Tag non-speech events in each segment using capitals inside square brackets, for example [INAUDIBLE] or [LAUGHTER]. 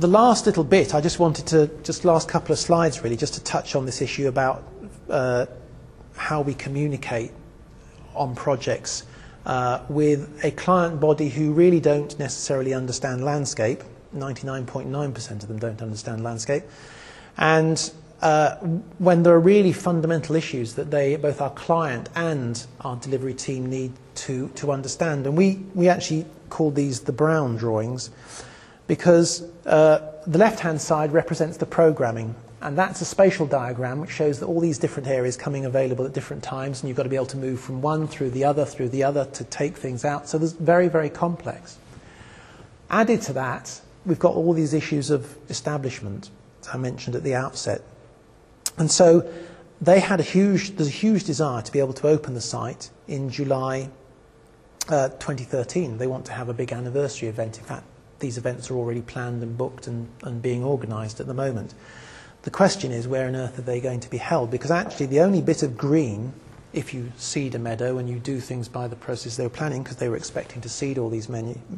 the last little bit, I just wanted to, just last couple of slides really, just to touch on this issue about uh, how we communicate on projects uh, with a client body who really don't necessarily understand landscape. 99.9% of them don't understand landscape. And uh, when there are really fundamental issues that they, both our client and our delivery team need to, to understand. And we, we actually call these the brown drawings because uh, the left-hand side represents the programming. And that's a spatial diagram which shows that all these different areas coming available at different times, and you've got to be able to move from one through the other, through the other to take things out. So it's very, very complex. Added to that, we've got all these issues of establishment, as I mentioned at the outset. And so they had a huge, there's a huge desire to be able to open the site in July uh, 2013. They want to have a big anniversary event. In fact, these events are already planned and booked and, and being organised at the moment. The question is, where on earth are they going to be held? Because actually, the only bit of green, if you seed a meadow and you do things by the process they were planning, because they were expecting to seed all these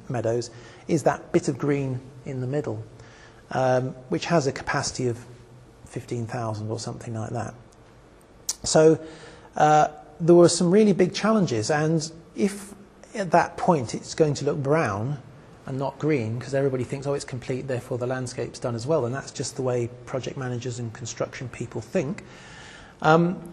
meadows, is that bit of green in the middle, um, which has a capacity of 15,000 or something like that. So uh, there were some really big challenges, and if at that point it's going to look brown and not green, because everybody thinks, oh, it's complete, therefore the landscape's done as well, and that's just the way project managers and construction people think. Um,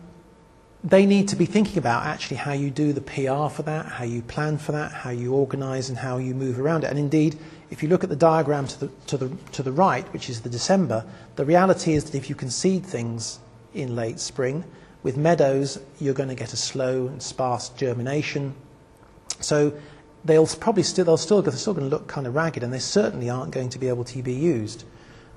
they need to be thinking about actually how you do the PR for that, how you plan for that, how you organise and how you move around it. And indeed, if you look at the diagram to the, to the, to the right, which is the December, the reality is that if you seed things in late spring, with meadows, you're going to get a slow and sparse germination. So they'll probably still, they'll still, they're still going to look kind of ragged, and they certainly aren't going to be able to be used,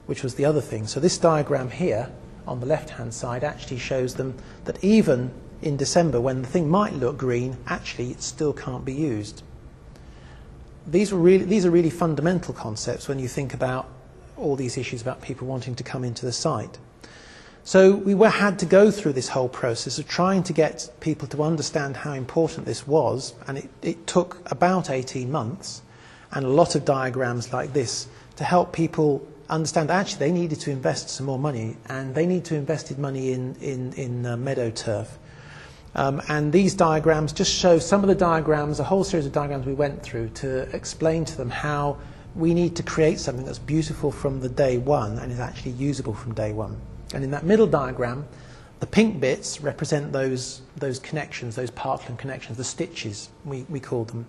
which was the other thing. So this diagram here, on the left-hand side, actually shows them that even in December, when the thing might look green, actually it still can't be used these, were really, these are really fundamental concepts when you think about all these issues about people wanting to come into the site. So we were, had to go through this whole process of trying to get people to understand how important this was, and it, it took about 18 months and a lot of diagrams like this to help people understand actually they needed to invest some more money, and they need to invest money in, in, in uh, meadow turf. Um, and these diagrams just show some of the diagrams, a whole series of diagrams we went through to explain to them how we need to create something that's beautiful from the day one and is actually usable from day one. And in that middle diagram, the pink bits represent those, those connections, those Parkland connections, the stitches, we, we call them.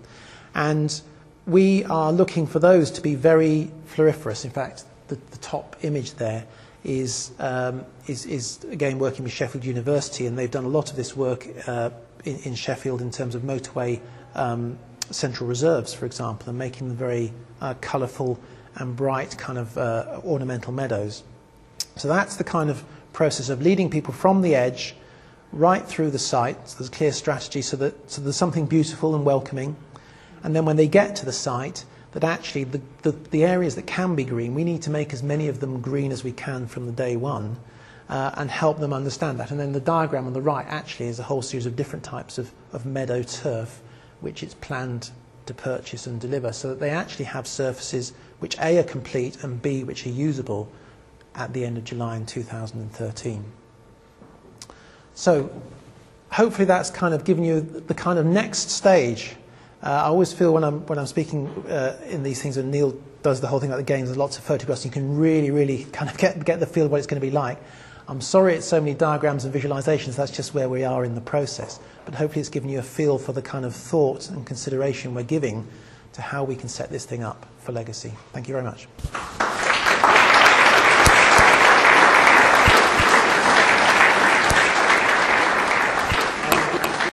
And we are looking for those to be very floriferous. In fact, the, the top image there is, um, is, is, again, working with Sheffield University, and they've done a lot of this work uh, in, in, Sheffield in terms of motorway um, central reserves, for example, and making them very uh, colourful and bright kind of uh, ornamental meadows. So that's the kind of process of leading people from the edge right through the site. So there's a clear strategy so that so there's something beautiful and welcoming. And then when they get to the site, that actually the, the, the, areas that can be green, we need to make as many of them green as we can from the day one uh, and help them understand that. And then the diagram on the right actually is a whole series of different types of, of meadow turf which it's planned to purchase and deliver so that they actually have surfaces which A are complete and B which are usable at the end of July in 2013. So hopefully that's kind of given you the kind of next stage uh, I always feel when I'm, when I'm speaking uh, in these things, and Neil does the whole thing about the games, there's lots of photographs, you can really, really kind of [LAUGHS] get, get the feel of what it's going to be like. I'm sorry it's so many diagrams and visualizations, that's just where we are in the process. But hopefully it's given you a feel for the kind of thought and consideration we're giving to how we can set this thing up for legacy. Thank you very much.